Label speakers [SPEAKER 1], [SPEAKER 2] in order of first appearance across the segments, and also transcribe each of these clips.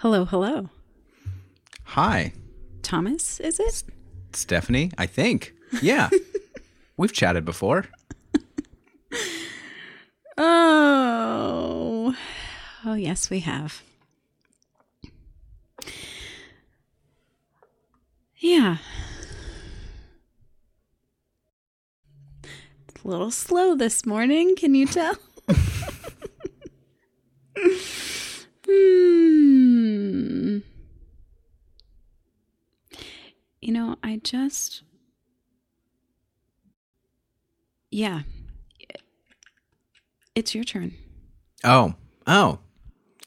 [SPEAKER 1] Hello, hello.
[SPEAKER 2] Hi,
[SPEAKER 1] Thomas, is it?
[SPEAKER 2] Stephanie. I think. Yeah. We've chatted before.
[SPEAKER 1] Oh. Oh, yes, we have. Yeah. It's a little slow this morning, can you tell? hmm. You know, I just. Yeah. It's your turn.
[SPEAKER 2] Oh. Oh.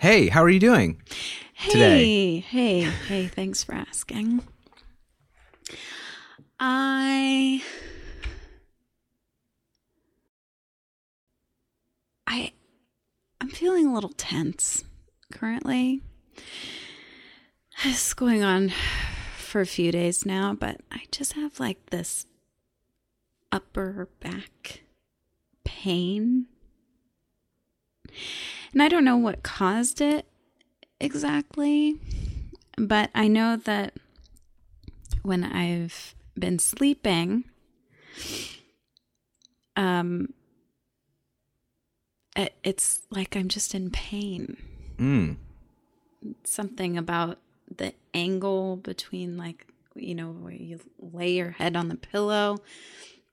[SPEAKER 2] Hey, how are you doing?
[SPEAKER 1] Hey,
[SPEAKER 2] Today.
[SPEAKER 1] hey, hey, thanks for asking. I I I'm feeling a little tense currently. This is going on for a few days now, but I just have like this upper back pain. And I don't know what caused it exactly, but I know that when I've been sleeping, um, it, it's like I'm just in pain.
[SPEAKER 2] Mm.
[SPEAKER 1] Something about the angle between, like, you know, where you lay your head on the pillow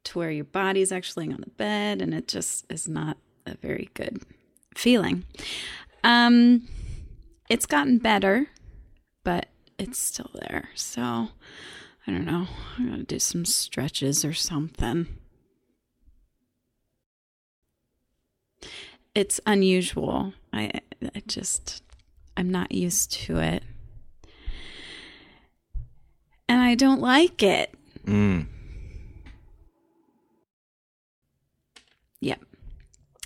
[SPEAKER 1] to where your body's actually on the bed, and it just is not a very good feeling. Um, it's gotten better, but it's still there. So I don't know. i'm gonna do some stretches or something. It's unusual. I, I just, I'm not used to it. And I don't like it.
[SPEAKER 2] Mm.
[SPEAKER 1] Yep.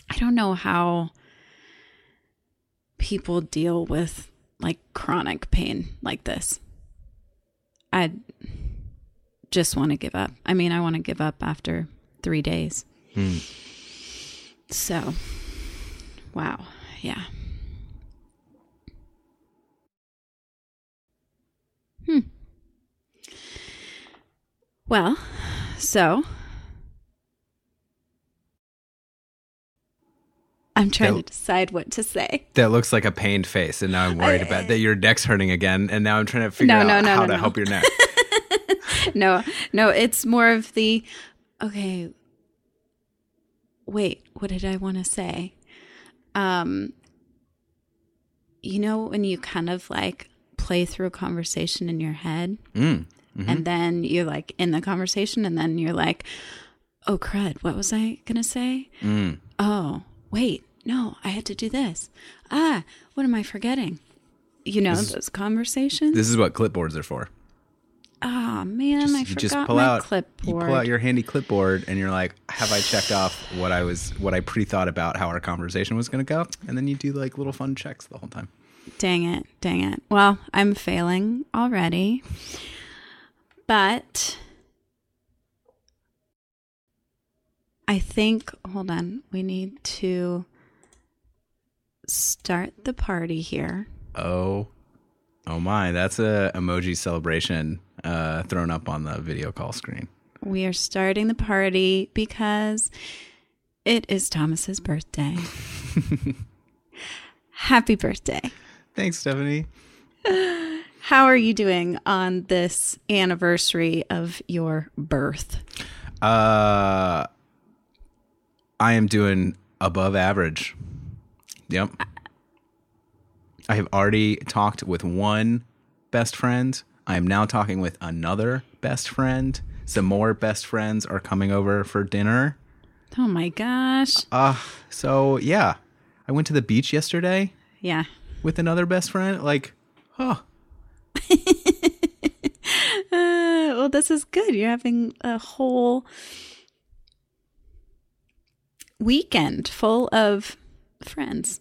[SPEAKER 1] I don't know how people deal with like chronic pain like this. I just want to give up. I mean, I want to give up after three days.
[SPEAKER 2] Hmm.
[SPEAKER 1] So, wow. Yeah. Hmm. Well, so I'm trying
[SPEAKER 2] That-
[SPEAKER 1] to decide what to say.
[SPEAKER 2] That looks like a pained face, and now I'm worried
[SPEAKER 1] I-
[SPEAKER 2] about that your neck's hurting again, and now I'm trying to figure
[SPEAKER 1] No,
[SPEAKER 2] out
[SPEAKER 1] no, no,
[SPEAKER 2] how
[SPEAKER 1] no,
[SPEAKER 2] to
[SPEAKER 1] no.
[SPEAKER 2] help your neck.
[SPEAKER 1] no, no, it's more of the okay. Wait, what did I want to say? Um, you know when you kind of like play through a conversation in your head,
[SPEAKER 2] Mm.
[SPEAKER 1] And then you're like in the conversation, and then you're like, "Oh crud, what was I gonna say?
[SPEAKER 2] Mm.
[SPEAKER 1] Oh, wait, no, I had to do this. Ah, what am I forgetting? You know
[SPEAKER 2] This
[SPEAKER 1] those conversations.
[SPEAKER 2] This is what clipboards are for.
[SPEAKER 1] Ah man,
[SPEAKER 2] Just,
[SPEAKER 1] I
[SPEAKER 2] you
[SPEAKER 1] forgot
[SPEAKER 2] just pull
[SPEAKER 1] my
[SPEAKER 2] out
[SPEAKER 1] clipboard.
[SPEAKER 2] you pull out your handy clipboard, and you're like, "Have I checked off what I was what I pre-thought about how our conversation was going to go?" And then you do like little fun checks the whole time.
[SPEAKER 1] Dang it, dang it. Well, I'm failing already. But I think, hold on, we need to start the party here.
[SPEAKER 2] Oh, oh my! That's a emoji celebration uh, thrown up on the video call screen.
[SPEAKER 1] We are starting the party because it is Thomas's birthday. Happy birthday.
[SPEAKER 2] Thanks, Stephanie.
[SPEAKER 1] How are you doing on this anniversary of your birth?
[SPEAKER 2] Uh, I am doing above average. Yep. I have already talked with one best friend. I am now talking with another best friend. Some more best friends are coming over for dinner.
[SPEAKER 1] Oh my gosh.
[SPEAKER 2] Uh, so yeah. I went to the beach yesterday
[SPEAKER 1] Yeah.
[SPEAKER 2] with another best friend. Like, oh,
[SPEAKER 1] Uh, well, this is good. You're having a whole weekend full of friends.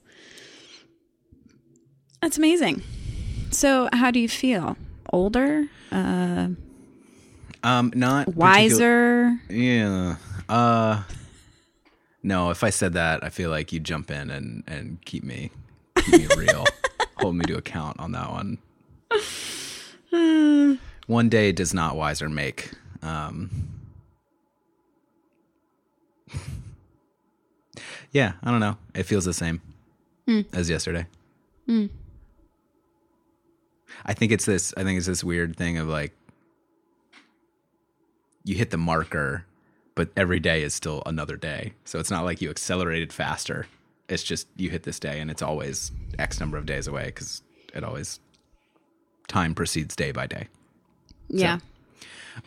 [SPEAKER 1] That's amazing. So, how do you feel? Older? Uh,
[SPEAKER 2] um, not particu-
[SPEAKER 1] wiser?
[SPEAKER 2] Yeah. Uh no, if I said that, I feel like you'd jump in and and keep me keep me real. hold me to account on that one. One day does not wiser make. Um, yeah, I don't know. It feels the same as yesterday. I think it's this. I think it's this weird thing of like you hit the marker, but every day is still another day. So it's not like you accelerated faster. It's just you hit this day, and it's always X number of days away because it always time proceeds day by day.
[SPEAKER 1] Yeah.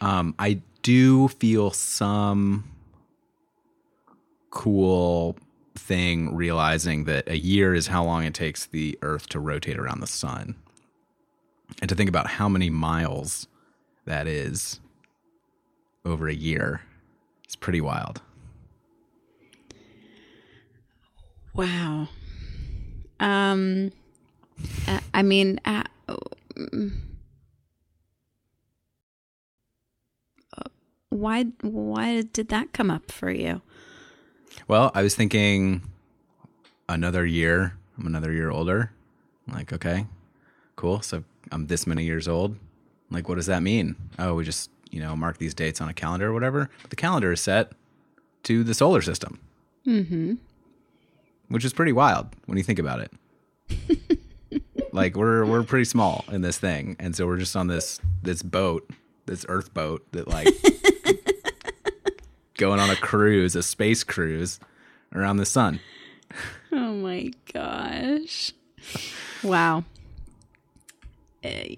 [SPEAKER 2] Um, I do feel some cool thing realizing that a year is how long it takes the Earth to rotate around the sun. And to think about how many miles that is over a year is pretty wild.
[SPEAKER 1] Wow. Um, I mean, uh, why why did that come up for you?
[SPEAKER 2] Well, I was thinking another year, I'm another year older. I'm like, okay, cool. So I'm this many years old. Like, what does that mean? Oh, we just, you know, mark these dates on a calendar or whatever. But the calendar is set to the solar system. Mm-hmm. Which is pretty wild when you think about it. like we're we're pretty small in this thing. And so we're just on this this boat, this earth boat that like going on a cruise, a space cruise around the sun.
[SPEAKER 1] Oh my gosh. Wow. Uh,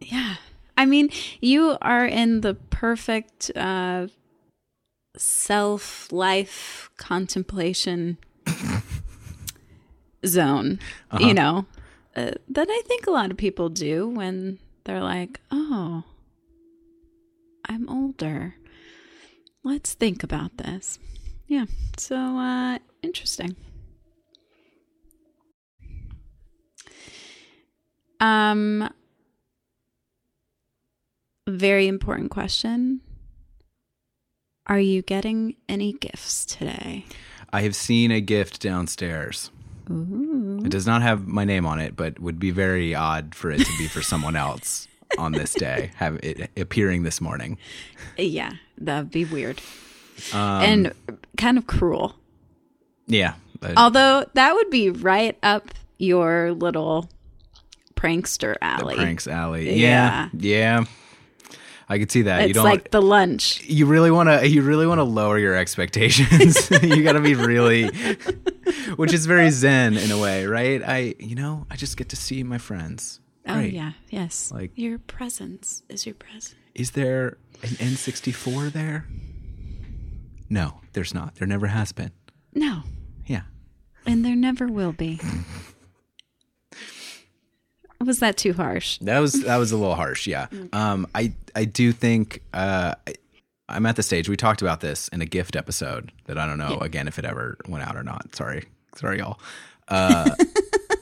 [SPEAKER 1] yeah. I mean, you are in the perfect uh, self life contemplation zone, you know, uh, that I think a lot of people do when they're like, oh, I'm older. Let's think about this. Yeah. So, uh, interesting. Um, very important question. Are you getting any gifts today?
[SPEAKER 2] I have seen a gift downstairs.
[SPEAKER 1] Ooh.
[SPEAKER 2] It does not have my name on it, but would be very odd for it to be for someone else on this day, have it appearing this morning.
[SPEAKER 1] Yeah, that'd be weird. Um, and kind of cruel.
[SPEAKER 2] Yeah.
[SPEAKER 1] Although that would be right up your little prankster alley.
[SPEAKER 2] Pranks Alley. Yeah. Yeah. I could see that. you
[SPEAKER 1] It's
[SPEAKER 2] don't
[SPEAKER 1] like the lunch.
[SPEAKER 2] you really want to you really want to lower your expectations. you got to be really which is very zen in a way, right? I you know, I just get to see my friends.
[SPEAKER 1] Oh
[SPEAKER 2] Great.
[SPEAKER 1] yeah, yes.
[SPEAKER 2] Like-
[SPEAKER 1] your presence is your presence.
[SPEAKER 2] Is there an N64 there? No, there's not. There never has been.
[SPEAKER 1] No,
[SPEAKER 2] Yeah.
[SPEAKER 1] and there never will be. Was that too harsh?
[SPEAKER 2] That was that was a little harsh, yeah. Um, I I do think uh, I, I'm at the stage. We talked about this in a gift episode that I don't know again if it ever went out or not. Sorry, sorry, y'all. Uh,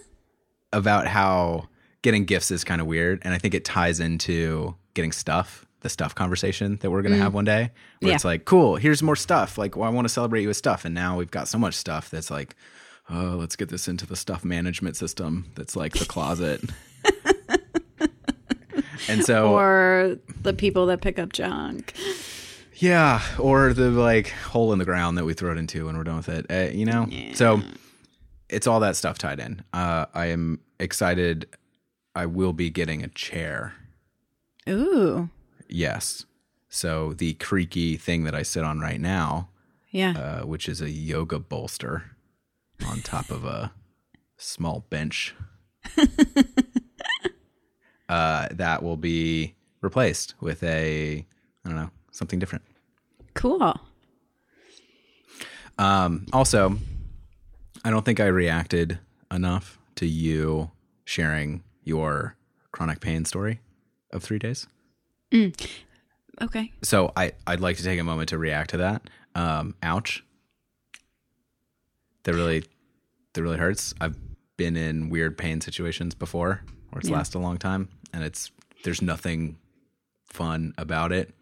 [SPEAKER 2] about how getting gifts is kind of weird, and I think it ties into getting stuff. The stuff conversation that we're gonna have one day, where
[SPEAKER 1] Yeah.
[SPEAKER 2] it's like, cool, here's more stuff. Like, well, I want to celebrate you with stuff, and now we've got so much stuff that's like, oh, let's get this into the stuff management system. That's like the closet. and so
[SPEAKER 1] Or the people that pick up junk?
[SPEAKER 2] Yeah, or the like hole in the ground that we throw it into when we're done with it. Uh, you know, so it's all that stuff tied in. Uh, I am excited. I will be getting a chair.
[SPEAKER 1] Ooh,
[SPEAKER 2] Yes. So the creaky thing that I sit on right now,
[SPEAKER 1] yeah.
[SPEAKER 2] uh, which is a yoga bolster on top of a small bench, uh, that will be replaced with a I don't know something different.
[SPEAKER 1] cool.
[SPEAKER 2] Um, also, I don't think I reacted enough to you sharing your chronic pain story of three days.
[SPEAKER 1] Okay.
[SPEAKER 2] So I, I'd like to take a moment to react to that. Um, ouch. That really, that really hurts. I've been in weird pain situations before where it's
[SPEAKER 1] Yeah.
[SPEAKER 2] lasted a long time and it's, there's nothing fun about it.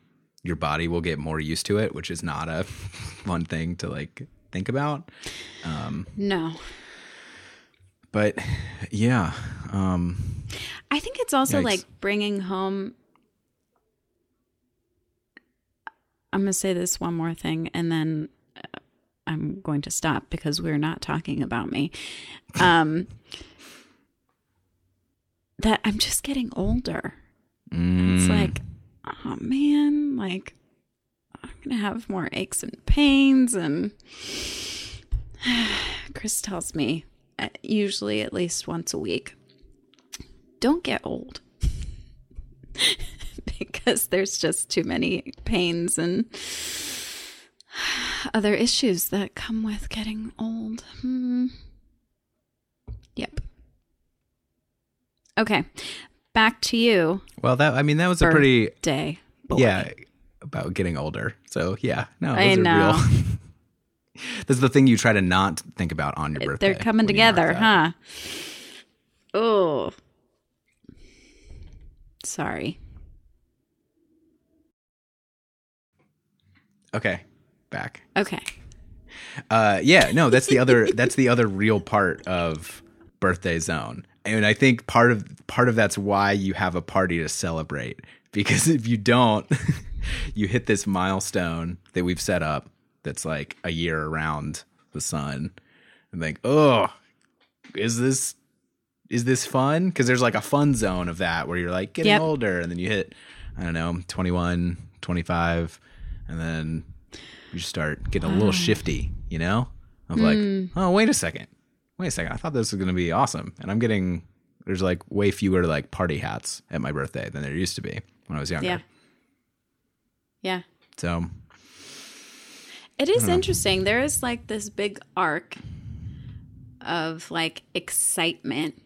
[SPEAKER 2] Your body will get more used to it, which is not a fun thing to like think about.
[SPEAKER 1] No.
[SPEAKER 2] But yeah, Um,
[SPEAKER 1] I think it's also
[SPEAKER 2] Yikes.
[SPEAKER 1] like bringing home. I'm going to say this one more thing and then uh, I'm going to stop because we're not talking about me. Um, that I'm just getting older. It's
[SPEAKER 2] mm,
[SPEAKER 1] like, oh man, like I'm going to have more aches and pains. And Chris tells me, usually at least once a week, don't get old because there's just too many pains and other issues that come with getting old. Hmm. Yep. Okay. Back to you,
[SPEAKER 2] well, that I mean that was a pretty
[SPEAKER 1] day. boy.
[SPEAKER 2] yeah about getting older. So yeah, no,
[SPEAKER 1] I know.
[SPEAKER 2] this is the thing you try to not think about on your birthday.
[SPEAKER 1] They're coming
[SPEAKER 2] when you mark
[SPEAKER 1] together, huh? Oh. Sorry.
[SPEAKER 2] Okay, back.
[SPEAKER 1] Okay.
[SPEAKER 2] Uh, yeah, no, that's the other that's the other real part of birthday zone, and I think part of part of that's why you have a party to celebrate. Because if you don't, you hit this milestone that we've set up that's like a year around the sun, and think, oh, is this is this fun? Because there's like a fun zone of that where you're like getting
[SPEAKER 1] Yep.
[SPEAKER 2] older, and then you hit I don't know 21, 25, and then you just start getting a little shifty, you know? Of like, hmm. oh, wait a second. Wait a second. I thought this was going to be awesome. And I'm getting, there's like way fewer like party hats at my birthday than there used to be when I was younger.
[SPEAKER 1] Yeah. Yeah.
[SPEAKER 2] So,
[SPEAKER 1] It is interesting. There is like this big arc of like excitement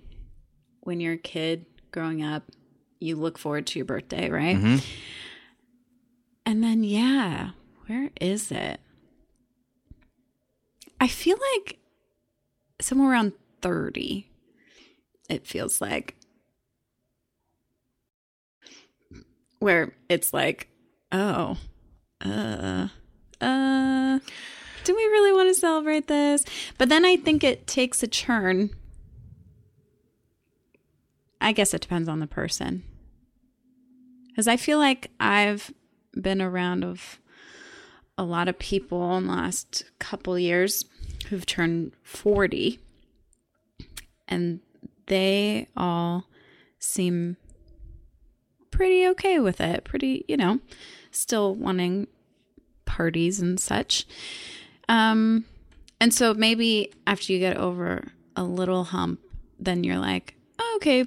[SPEAKER 1] when you're a kid growing up. You look forward to your birthday, right?
[SPEAKER 2] Mhm.
[SPEAKER 1] And then, yeah, where is it? I feel like somewhere around 30, it feels like. Where it's like, oh, uh, uh, do we really want to celebrate this? But then I think it takes a turn. I guess it depends on the person. Because I feel like I've been around of a lot of people in the last couple years who've turned 40 and they all seem pretty okay with it pretty you know still wanting parties and such um and so maybe after you get over a little hump then you're like oh, okay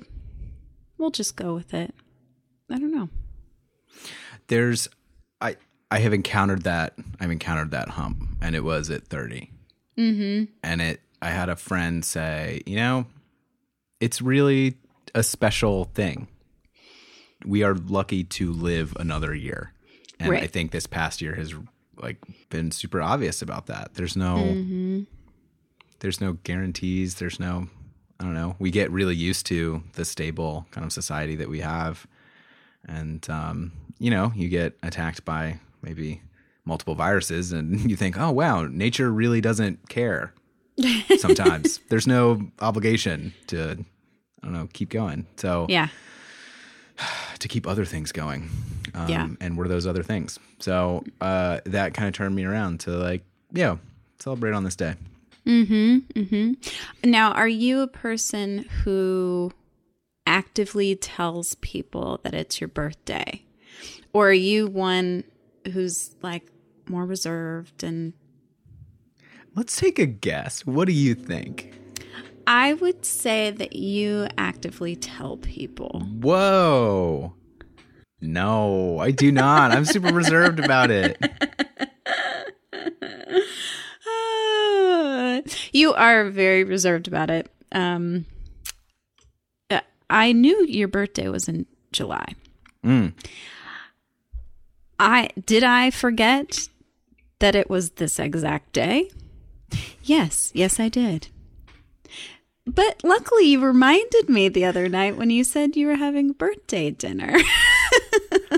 [SPEAKER 1] we'll just go with it i don't know
[SPEAKER 2] there's, I, I have encountered that. I've encountered that hump, and it was at 30. Mm-hmm. And it, I had a friend say, you know, it's really a special thing. We are lucky to live another year. And I think this past year has like been super obvious about that. There's no there's no guarantees, there's no I don't know. We get really used to the stable kind of society that we have. And um, you know, you get attacked by maybe multiple viruses and you think, "Oh, wow, nature really doesn't care." Sometimes there's no obligation to I don't know, keep going. So
[SPEAKER 1] yeah
[SPEAKER 2] to keep other things going. Um,
[SPEAKER 1] Yeah.
[SPEAKER 2] And what are those other things? So uh, that kind of turned me around to like, yeah, celebrate on this day. Mm-hmm. Mm-hmm.
[SPEAKER 1] Now, are you a person who actively tells people that it's your birthday? Or are you one who's like more reserved and
[SPEAKER 2] Let's take a guess. What do you think?
[SPEAKER 1] I would say that you actively tell people.
[SPEAKER 2] Whoa. No, I do not. I'm super reserved about it.
[SPEAKER 1] You are very reserved about it. Um, uh, I knew your birthday was in July.
[SPEAKER 2] Mm.
[SPEAKER 1] I did I forget that it was this exact day? Yes, yes, I did. But luckily, you reminded me the other night when you said you were having birthday dinner.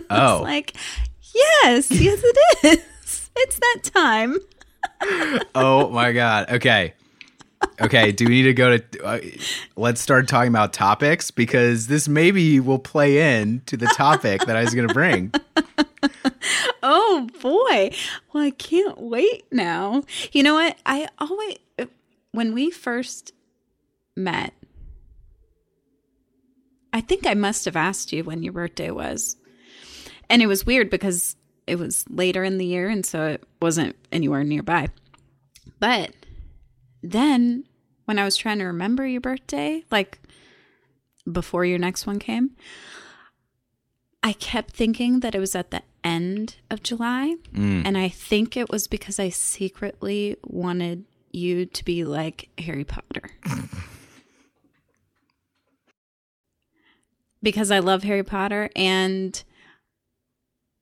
[SPEAKER 2] Oh, It's
[SPEAKER 1] like, yes, yes, it is. It's that time.
[SPEAKER 2] oh my God. Okay. okay, do we need to go to? Uh, let's start talking about topics because this maybe will play in to the topic that I was going to bring.
[SPEAKER 1] Oh boy. Well, I can't wait now. You know what? I always, when we first met, I think I must have asked you when your birthday was. And it was weird because it was later in the year and so it wasn't anywhere nearby. But then when I was trying to remember your birthday, like before your next one came, I kept thinking that it was at the end of July. Mm. And I think it was because I secretly wanted you to be like Harry Potter. because I love Harry Potter and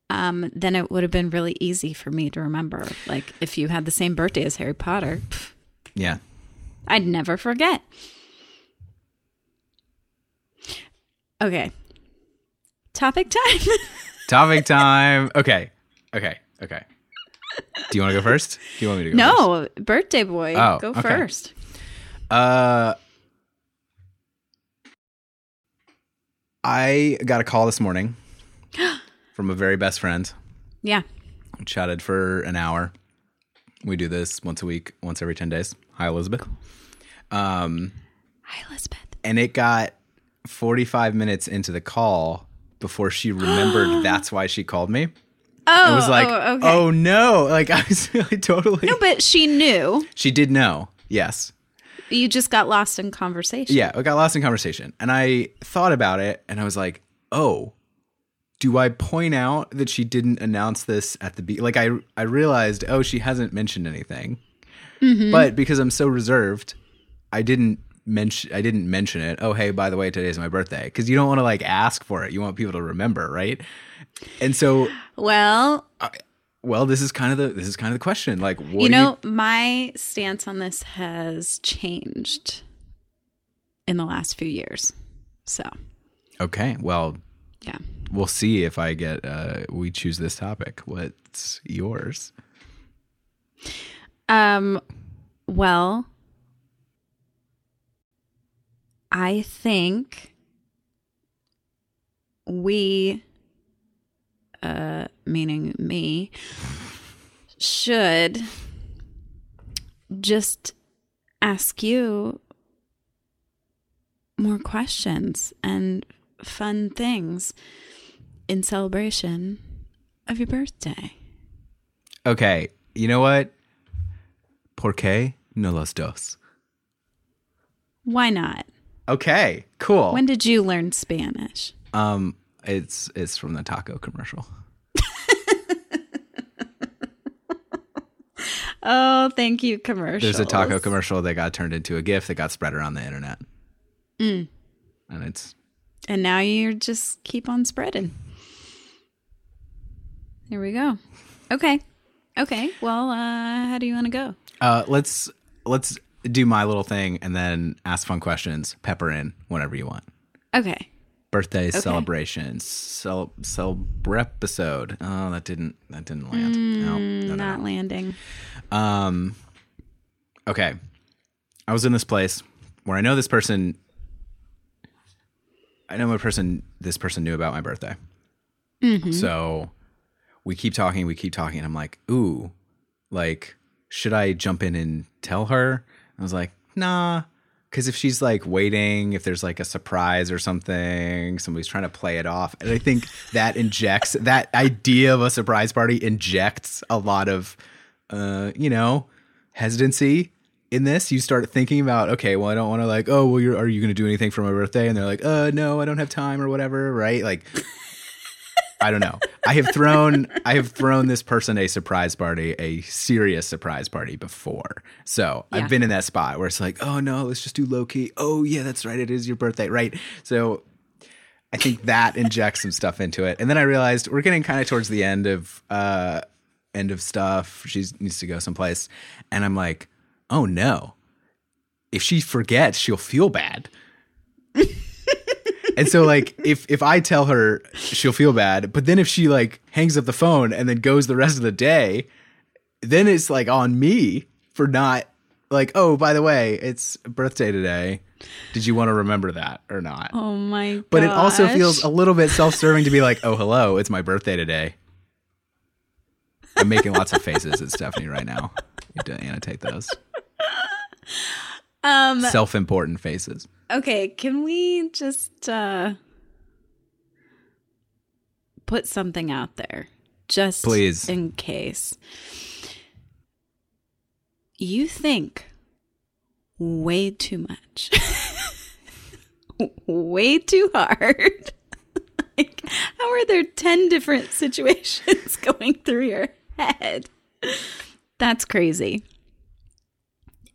[SPEAKER 1] um, then it would have been really easy for me to remember. Like if you had the same birthday as Harry Potter, pff,
[SPEAKER 2] Yeah.
[SPEAKER 1] I'd never forget. Okay. Topic time.
[SPEAKER 2] Topic time. Okay. Okay. Okay. Do you want to go first? Do you want me to go first?
[SPEAKER 1] no, birthday boy.
[SPEAKER 2] Oh,
[SPEAKER 1] Go
[SPEAKER 2] okay.
[SPEAKER 1] first.
[SPEAKER 2] Uh, I got a call this morning from a very best friend.
[SPEAKER 1] Yeah.
[SPEAKER 2] We chatted for an hour. We do this once a week, once every 10 days. Hi, Elizabeth. Um,
[SPEAKER 1] Hi, Elizabeth.
[SPEAKER 2] and it got 45 minutes into the call before she remembered that's why she called me.
[SPEAKER 1] Oh,
[SPEAKER 2] It was like,
[SPEAKER 1] oh,
[SPEAKER 2] oh, no. Like, I was I totally.
[SPEAKER 1] No, but she knew.
[SPEAKER 2] She did know. Yes.
[SPEAKER 1] You just got lost in conversation.
[SPEAKER 2] Yeah, I got lost in conversation. And I thought about it and I was like, oh, do I point out that she didn't announce this at the be like I I realized, oh, she hasn't mentioned anything. Mm-hmm. But because I'm so reserved, I didn't mention I didn't mention it. Oh, hey, by the way, today's my birthday. Because you don't want to like ask for it. You want people to remember, right? And so
[SPEAKER 1] Well,
[SPEAKER 2] well, this is kind of the this is kind of the question. Like what
[SPEAKER 1] you know, my stance on this has changed in the last few years. So,
[SPEAKER 2] Okay. Well,
[SPEAKER 1] yeah.
[SPEAKER 2] we'll see if I get uh we choose this topic. What's yours?
[SPEAKER 1] Um, well, I think we, uh, meaning me, should just ask you more questions and fun things in celebration of your birthday.
[SPEAKER 2] Okay, you know what? Por qué no los dos?
[SPEAKER 1] Why not?
[SPEAKER 2] Okay, cool.
[SPEAKER 1] When did you learn Spanish?
[SPEAKER 2] um, it's it's from the taco commercial.
[SPEAKER 1] Oh, thank you, commercial.
[SPEAKER 2] There's a taco commercial that got turned into a GIF that got spread around the internet,
[SPEAKER 1] Mm.
[SPEAKER 2] and it's
[SPEAKER 1] And now you just keep on spreading. Here we go. Okay. Okay. Well, uh, how do you want to go?
[SPEAKER 2] uh, let's let's do my little thing and then ask fun questions. Pepper in whenever you want.
[SPEAKER 1] Okay.
[SPEAKER 2] Birthdays, celebrations, cel celebr episode. Oh, that didn't that didn't land. no, no, no,
[SPEAKER 1] Not
[SPEAKER 2] no.
[SPEAKER 1] landing.
[SPEAKER 2] Um, okay. I was in this place where I know this person. I know a person. This person knew about my birthday. So we keep talking. We keep talking. And I'm like, ooh, like, should I jump in and tell her? I was like, nah. Because if she's like waiting, if there's like a surprise or something, somebody's trying to play it off. And I think that injects that idea of a surprise party injects a lot of uh, you know, hesitancy in this. You start thinking about, okay, well, I don't want to like, oh, well, you're, are you going to do anything for my birthday? And they're like, uh, no, I don't have time or whatever, right? Like, I don't know. I have thrown, I have thrown this person a surprise party, a serious surprise party before. So
[SPEAKER 1] Yeah.
[SPEAKER 2] I've been in that spot where it's like, oh no, let's just do low key. Oh yeah, that's right, it is your birthday, right? So I think that injects some stuff into it. And then I realized we're getting kind of towards the end of uh end of stuff. She needs to go someplace. And I'm like, oh no. If she forgets, she'll feel bad. And so like if if I tell her she'll feel bad, but then if she like hangs up the phone and then goes the rest of the day, then it's like on me for not like, oh, by the way, it's birthday today. Did you want to remember that or not?
[SPEAKER 1] Oh my god.
[SPEAKER 2] but it also feels a little bit self-serving to be like, oh, hello, it's my birthday today. I'm making lots of faces at Stephanie right now. You have to annotate those.
[SPEAKER 1] um
[SPEAKER 2] Self-important faces.
[SPEAKER 1] Okay, can we just uh put something out there just
[SPEAKER 2] Please.
[SPEAKER 1] in case. You think way too much. way too hard. like how are there 10 different situations going through your head? That's crazy.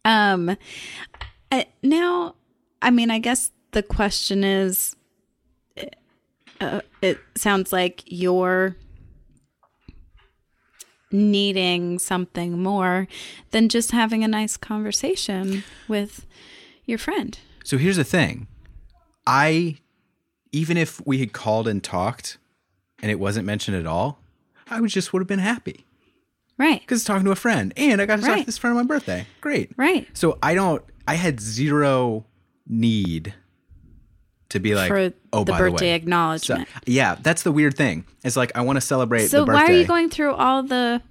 [SPEAKER 1] Um uh, now I mean I guess the question is uh, it sounds like you're needing something more than just having a nice conversation with your friend.
[SPEAKER 2] So here's the thing. I even if we had called and talked and it wasn't mentioned at all, I would just would have been happy.
[SPEAKER 1] Right.
[SPEAKER 2] Because talking to a friend. And I got to talk to this friend on my birthday. Great.
[SPEAKER 1] Right.
[SPEAKER 2] So I don't I had zero need to be like
[SPEAKER 1] For
[SPEAKER 2] oh
[SPEAKER 1] the
[SPEAKER 2] by
[SPEAKER 1] birthday
[SPEAKER 2] the way. So,
[SPEAKER 1] acknowledgement.
[SPEAKER 2] yeah, that's the weird thing. It's like I want to celebrate
[SPEAKER 1] So,
[SPEAKER 2] the birthday.
[SPEAKER 1] why are you going through all the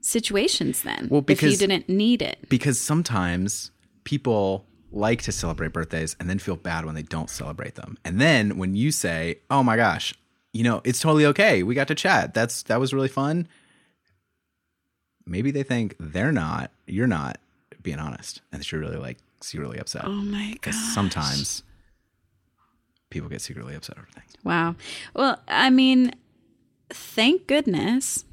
[SPEAKER 1] situations then?
[SPEAKER 2] Well,
[SPEAKER 1] if you didn't need it.
[SPEAKER 2] because sometimes people like to celebrate birthdays and then feel bad when they don't celebrate them. And then when you say, "Oh my gosh, you know, it's totally okay. We got to chat. That's that was really fun." Maybe they think they're not, you're not being honest, and that you're really like secretly upset.
[SPEAKER 1] Oh my
[SPEAKER 2] Because
[SPEAKER 1] god.
[SPEAKER 2] sometimes people get secretly upset over things.
[SPEAKER 1] Wow. Well, I mean, thank goodness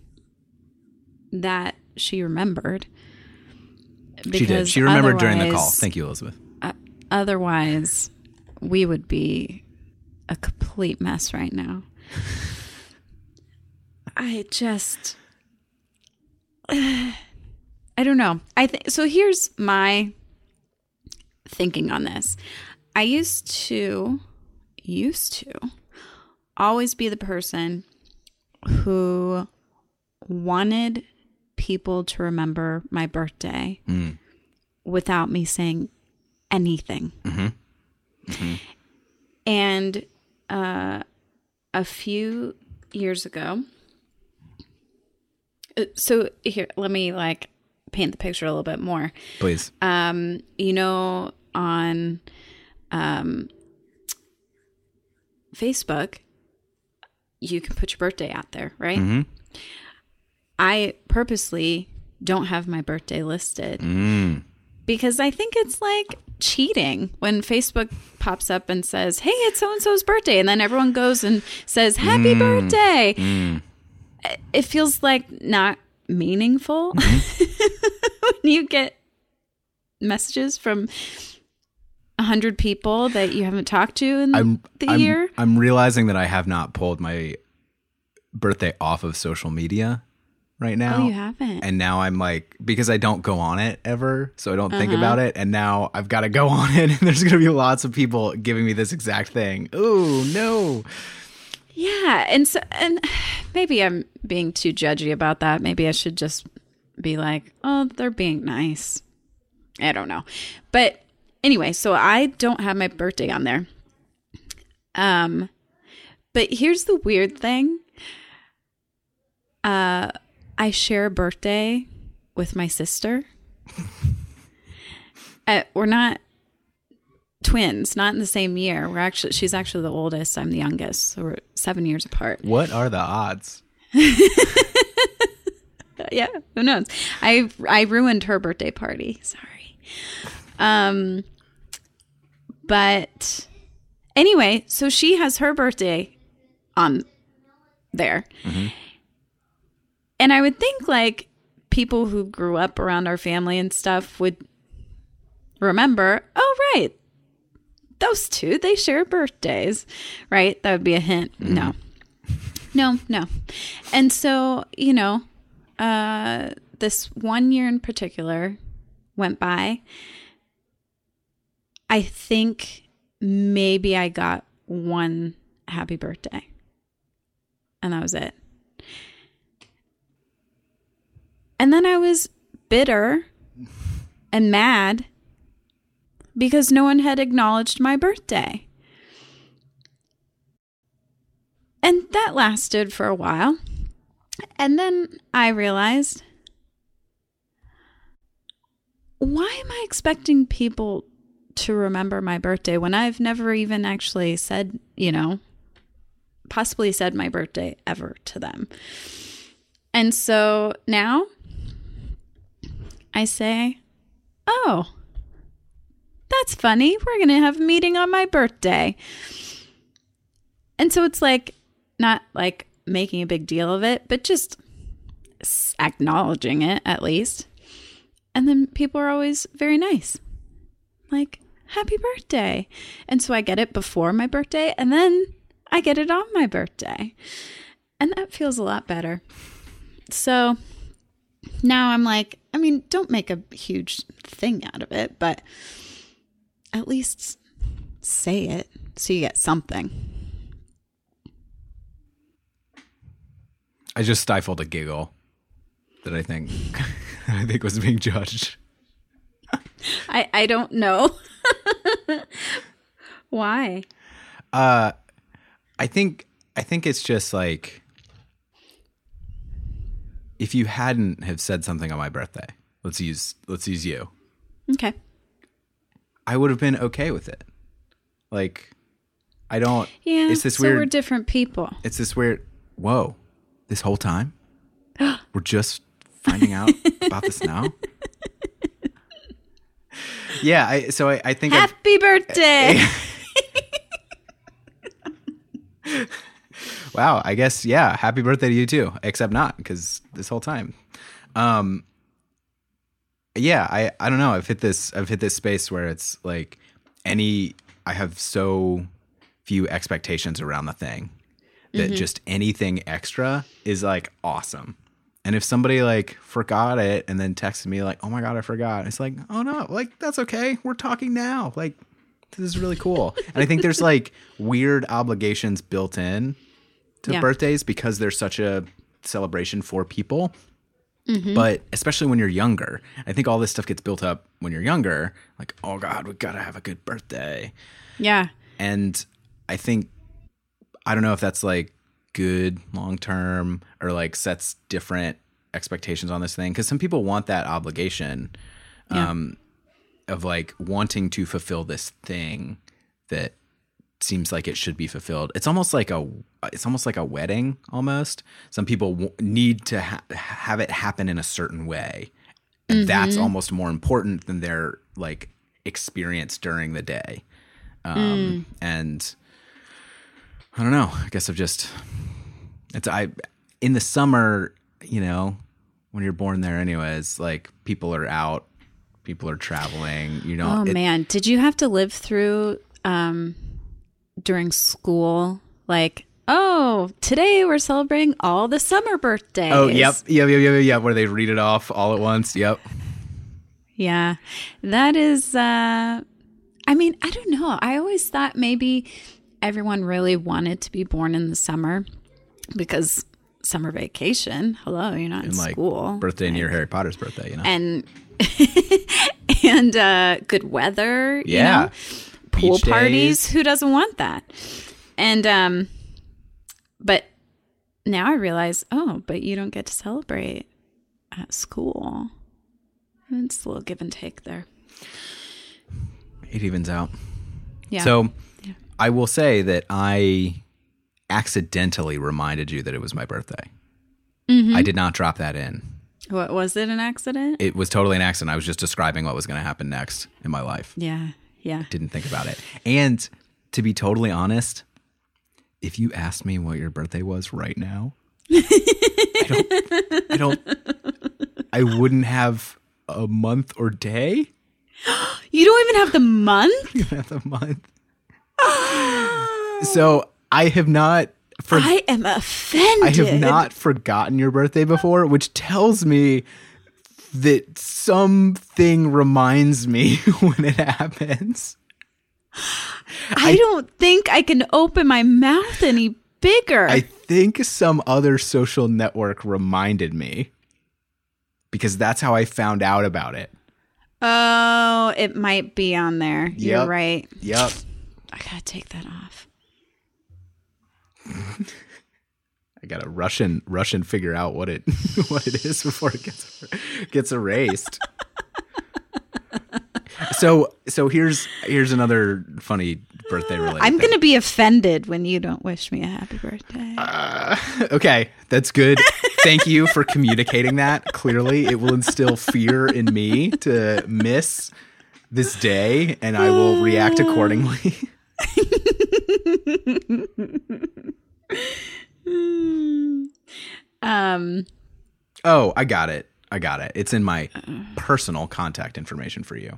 [SPEAKER 1] that she remembered.
[SPEAKER 2] she did. She remembered during the call. Thank you, Elizabeth.
[SPEAKER 1] Uh, otherwise, we would be a complete mess right now. I just I don't know. I think so here's my thinking on this. I used to used to always be the person who wanted people to remember my birthday without me saying anything. And uh, a few years ago, uh, so here, let me like paint the picture a little bit more.
[SPEAKER 2] Please.
[SPEAKER 1] Um, you know, on um, Facebook, you can put your birthday out there, right? Mm-hmm. I purposely don't have my birthday listed because I think it's like cheating when Facebook pops up and says, "Hey, it's so and so's birthday," and then everyone goes and says, "Happy birthday." It feels like not meaningful when you get messages from a hundred people that you haven't talked to in
[SPEAKER 2] I'm,
[SPEAKER 1] the
[SPEAKER 2] I'm,
[SPEAKER 1] year.
[SPEAKER 2] I'm realizing that I have not pulled my birthday off of social media right now.
[SPEAKER 1] Oh, you haven't.
[SPEAKER 2] And now I'm like, because I don't go on it ever, so I don't think
[SPEAKER 1] Uh-huh.
[SPEAKER 2] about it. And now I've got to go on it, and there's going to be lots of people giving me this exact thing. Oh, no.
[SPEAKER 1] Yeah, and so and maybe I'm being too judgy about that. Maybe I should just be like, "Oh, they're being nice." I don't know. But anyway, so I don't have my birthday on there. Um but here's the weird thing. Uh I share a birthday with my sister. uh, we're not twins, not in the same year. We're actually she's actually the oldest. I'm the youngest. So we're seven years apart.
[SPEAKER 2] What are the odds?
[SPEAKER 1] Yeah, who knows? I I ruined her birthday party. Sorry. Um but anyway, so she has her birthday on there. And I would think like people who grew up around our family and stuff would remember, oh right. Those two, they share birthdays, right? That would be a hint. No. No, no. And so, you know, uh, this one year in particular went by. I think maybe I got one happy birthday. And that was it. And then I was bitter and mad because no one had acknowledged my birthday. And that lasted for a while. And then I realized why am I expecting people to remember my birthday when I've never even actually said, you know, possibly said my birthday ever to them? And so now I say, oh, that's funny. We're going to have a meeting on my birthday. And so it's like, not like making a big deal of it, but just acknowledging it at least. And then people are always very nice. Like, happy birthday. And so I get it before my birthday and then I get it on my birthday. And that feels a lot better. So now I'm like, I mean, don't make a huge thing out of it, but at least say it so you get something.
[SPEAKER 2] I just stifled a giggle that I think I think was being judged.
[SPEAKER 1] I I don't know. Why?
[SPEAKER 2] Uh I think I think it's just like if you hadn't have said something on my birthday. Let's use let's use you.
[SPEAKER 1] Okay.
[SPEAKER 2] I would have been okay with it. Like I don't
[SPEAKER 1] Yeah.
[SPEAKER 2] it's this
[SPEAKER 1] so
[SPEAKER 2] weird
[SPEAKER 1] we're different people.
[SPEAKER 2] it's this weird whoa. This whole time? We're just finding out about this now? Yeah, I so I, I think I've-
[SPEAKER 1] Happy birthday.
[SPEAKER 2] Wow, I guess yeah. Happy birthday to you too. Except not because this whole time, um, yeah. I I don't know. I've hit this. I've hit this space where it's like any. I have so few expectations around the thing that mm-hmm. just anything extra is like awesome. And if somebody like forgot it and then texted me like, "Oh my god, I forgot," it's like, "Oh no, like that's okay. We're talking now." Like this is really cool. and I think there's like weird obligations built in to
[SPEAKER 1] Yeah.
[SPEAKER 2] birthdays because they're such a celebration for people. Mm-hmm. But especially when you're younger, I think all this stuff gets built up when you're younger. Like, oh God, we gotta have a good birthday.
[SPEAKER 1] yeah.
[SPEAKER 2] And I think I don't know if that's like good long term or like sets different expectations on this thing because some people want that obligation
[SPEAKER 1] Yeah.
[SPEAKER 2] um, of like wanting to fulfill this thing that seems like it should be fulfilled. It's almost like a it's almost like a wedding almost. Some people w- need to ha- have it happen in a certain way. And that's almost more important than their like experience during the day. Um and I don't know. I guess I've just it's I in the summer, you know, when you're born there anyways, like people are out, people are traveling, you know.
[SPEAKER 1] Oh
[SPEAKER 2] it-
[SPEAKER 1] man, did you have to live through um during school like oh, today we're celebrating all the summer birthdays.
[SPEAKER 2] Oh, yep, yep, yep, yep, yep. Where they read it off all at once. Yep.
[SPEAKER 1] Yeah. That is uh I mean, I don't know. I always thought maybe everyone really wanted to be born in the summer because summer vacation. Hello, you're not in
[SPEAKER 2] like
[SPEAKER 1] school.
[SPEAKER 2] birthday near Harry Potter's birthday, you know.
[SPEAKER 1] and and uh good weather, you
[SPEAKER 2] yeah.
[SPEAKER 1] know? pool
[SPEAKER 2] Beach
[SPEAKER 1] parties.
[SPEAKER 2] days.
[SPEAKER 1] Who doesn't want that? And um but now I realize, oh, but you don't get to celebrate at school. It's a little give and take there.
[SPEAKER 2] It evens out.
[SPEAKER 1] Yeah.
[SPEAKER 2] So I will say that I accidentally reminded you that it was my birthday.
[SPEAKER 1] Mm-hmm.
[SPEAKER 2] I did not drop that in.
[SPEAKER 1] what was it an accident?
[SPEAKER 2] It was totally an accident. I was just describing what was going to happen next in my life.
[SPEAKER 1] yeah. Yeah.
[SPEAKER 2] Didn't think about it. And to be totally honest, if you asked me what your birthday was right now, I don't, I don't, I wouldn't have a month or day.
[SPEAKER 1] You don't even have the month?
[SPEAKER 2] You have the month. So I have not for
[SPEAKER 1] I am offended.
[SPEAKER 2] I have not forgotten your birthday before, which tells me that something reminds me when it happens.
[SPEAKER 1] I don't think I can open my mouth any bigger.
[SPEAKER 2] I think some other social network reminded me because that's how I found out about it.
[SPEAKER 1] Oh, it might be on there. You're right.
[SPEAKER 2] Yep.
[SPEAKER 1] I gotta take that off.
[SPEAKER 2] I gotta rush and rush and figure out what it what it is before it gets gets erased. so so here's here's another funny birthday related.
[SPEAKER 1] I'm
[SPEAKER 2] thing.
[SPEAKER 1] gonna be offended when you don't wish me a happy birthday.
[SPEAKER 2] Uh, okay, that's good. Thank you for communicating that. Clearly, it will instill fear in me to miss this day, and I will react accordingly.
[SPEAKER 1] um,
[SPEAKER 2] Oh, I got it. I got it. It's in my personal contact information for you.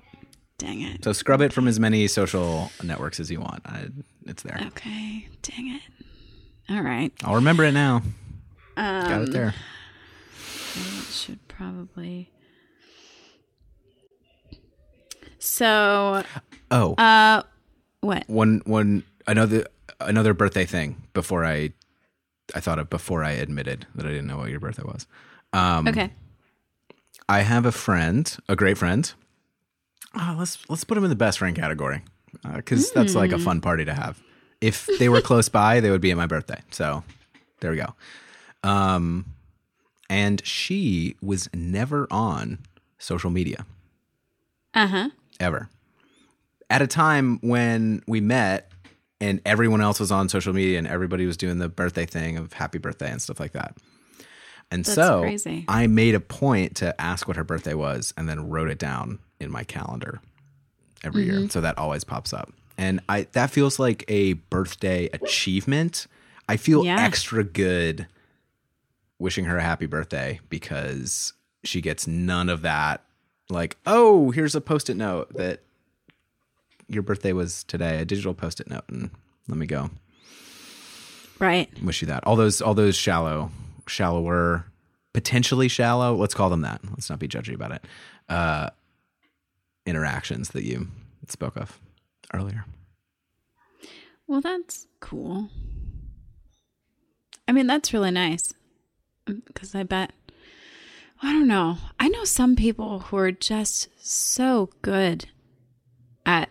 [SPEAKER 1] dang it.
[SPEAKER 2] So scrub it from as many social networks as you want. I, it's there.
[SPEAKER 1] Okay, dang it. All right.
[SPEAKER 2] I'll remember it now. got it there.
[SPEAKER 1] It should probably. So,
[SPEAKER 2] Oh,
[SPEAKER 1] uh, what?
[SPEAKER 2] one one another another birthday thing before I I thought of before I admitted that I didn't know what your birthday was. Um,
[SPEAKER 1] Okay.
[SPEAKER 2] I have a friend, a great friend. Oh, let's let's put him in the best friend category because that's like a fun party to have. If they were close by, they would be at my birthday. So there we go. Um, and she was never on social media
[SPEAKER 1] Uh huh.
[SPEAKER 2] ever. At a time when we met and everyone else was on social media and everybody was doing the birthday thing of happy birthday and stuff like that. And
[SPEAKER 1] That's
[SPEAKER 2] so
[SPEAKER 1] crazy.
[SPEAKER 2] I made a point to ask what her birthday was and then wrote it down in my calendar every
[SPEAKER 1] Mm-hmm.
[SPEAKER 2] year. So that always pops up. And I that feels like a birthday achievement. I feel
[SPEAKER 1] Yeah.
[SPEAKER 2] extra good wishing her a happy birthday because she gets none of that like, oh, here's a post-it note that your birthday was today, a digital post-it note and let me go
[SPEAKER 1] Right.
[SPEAKER 2] wish you that. All those all those shallow, shallower, potentially shallow, let's call them that. Let's not be judgy about it. Uh interactions that you spoke of earlier.
[SPEAKER 1] Well, that's cool. I mean, that's really nice. Because I bet, I don't know. I know some people who are just so good at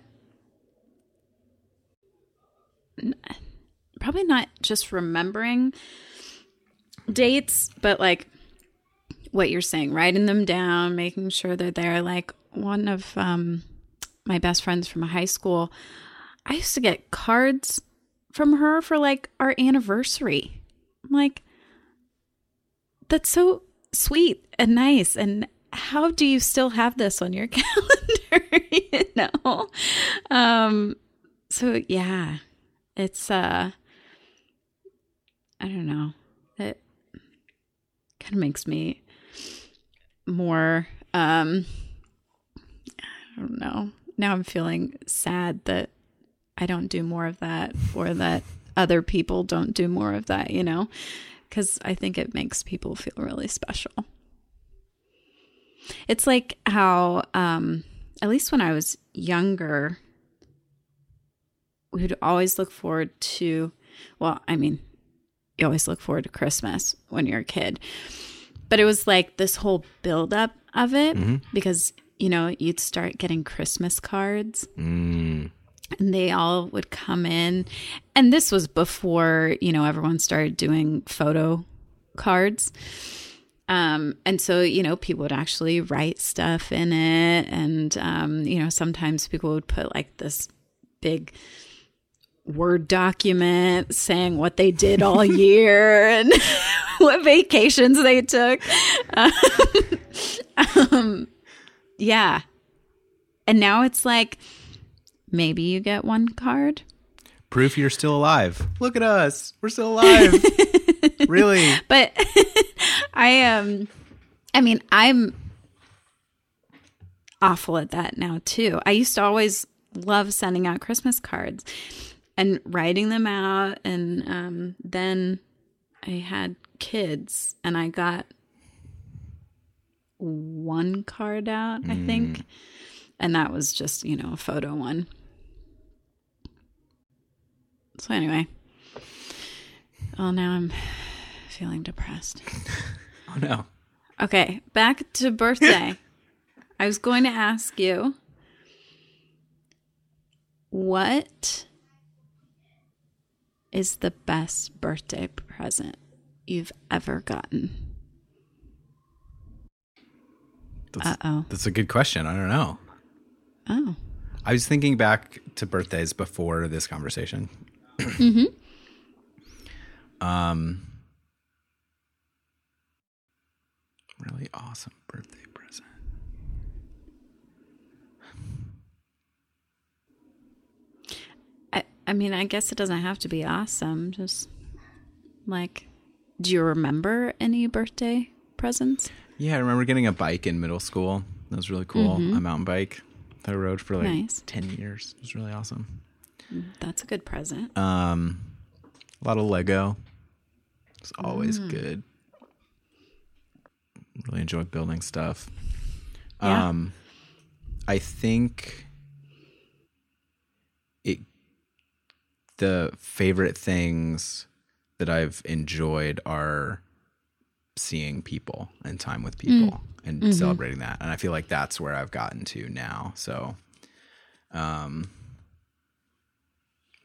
[SPEAKER 1] probably not just remembering dates, but like what you're saying, writing them down, making sure they're there. Like one of um, my best friends from high school, I used to get cards from her for like our anniversary. I'm like, that's so sweet and nice. And how do you still have this on your calendar? you know? Um, so yeah, it's, uh, I don't know. It kind of makes me more, um, I don't know. Now I'm feeling sad that I don't do more of that or that other people don't do more of that, you know? Because I think it makes people feel really special. It's like how, um, at least when I was younger, would always look forward to, well, I mean, you always look forward to Christmas when you're a kid. But it was like this whole buildup of it because, you know, you'd start getting Christmas cards.
[SPEAKER 2] Mm.
[SPEAKER 1] and they all would come in. And this was before you know everyone started doing photo cards. Um and so you know people would actually write stuff in it. And um you know sometimes people would put like this big word document saying what they did all year and what vacations they took um, um yeah and now it's like maybe you get one card.
[SPEAKER 2] Proof you're still alive. Look at us. We're still alive. really?
[SPEAKER 1] But I um I mean, I'm awful at that now too. I used to always love sending out Christmas cards and writing them out and um then I had kids and I got one card out, I think. And that was just, you know, a photo one. So anyway. Well, now I'm feeling depressed.
[SPEAKER 2] Oh no.
[SPEAKER 1] Okay, back to birthday. I was going to ask you what is the best birthday present you've ever gotten?
[SPEAKER 2] That's,
[SPEAKER 1] Uh-oh.
[SPEAKER 2] That's a good question. I don't know.
[SPEAKER 1] Oh.
[SPEAKER 2] I was thinking back to birthdays before this conversation. mm-hmm. Um, really awesome birthday present.
[SPEAKER 1] I, mean, I guess it doesn't have to be awesome. Just like, do you remember any birthday presents?
[SPEAKER 2] Yeah, I remember getting a bike in middle school. That was really cool. A mountain bike that I rode for like
[SPEAKER 1] Nice.
[SPEAKER 2] 10 years. It was really awesome.
[SPEAKER 1] That's a good present.
[SPEAKER 2] Um, a lot of Lego. It's always good. Really enjoy building stuff.
[SPEAKER 1] Yeah.
[SPEAKER 2] Um, I think it the favorite things that I've enjoyed are seeing people and time with people and celebrating that. And I feel like that's where I've gotten to now. So, um,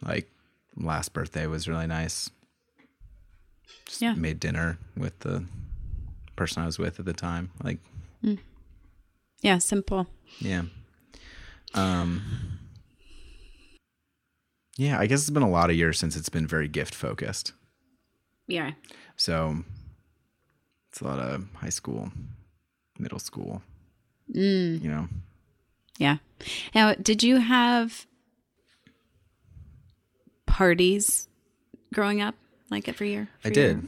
[SPEAKER 2] like last birthday was really nice. Just
[SPEAKER 1] Yeah.
[SPEAKER 2] made dinner with the person I was with at the time. Like,
[SPEAKER 1] Yeah, simple.
[SPEAKER 2] yeah. Um, yeah, I guess it's been a lot of years since it's been very gift focused.
[SPEAKER 1] Yeah.
[SPEAKER 2] So it's a lot of high school, middle school.
[SPEAKER 1] Mm.
[SPEAKER 2] You know,
[SPEAKER 1] Yeah. Now, did you have parties growing up, like every year?
[SPEAKER 2] I did.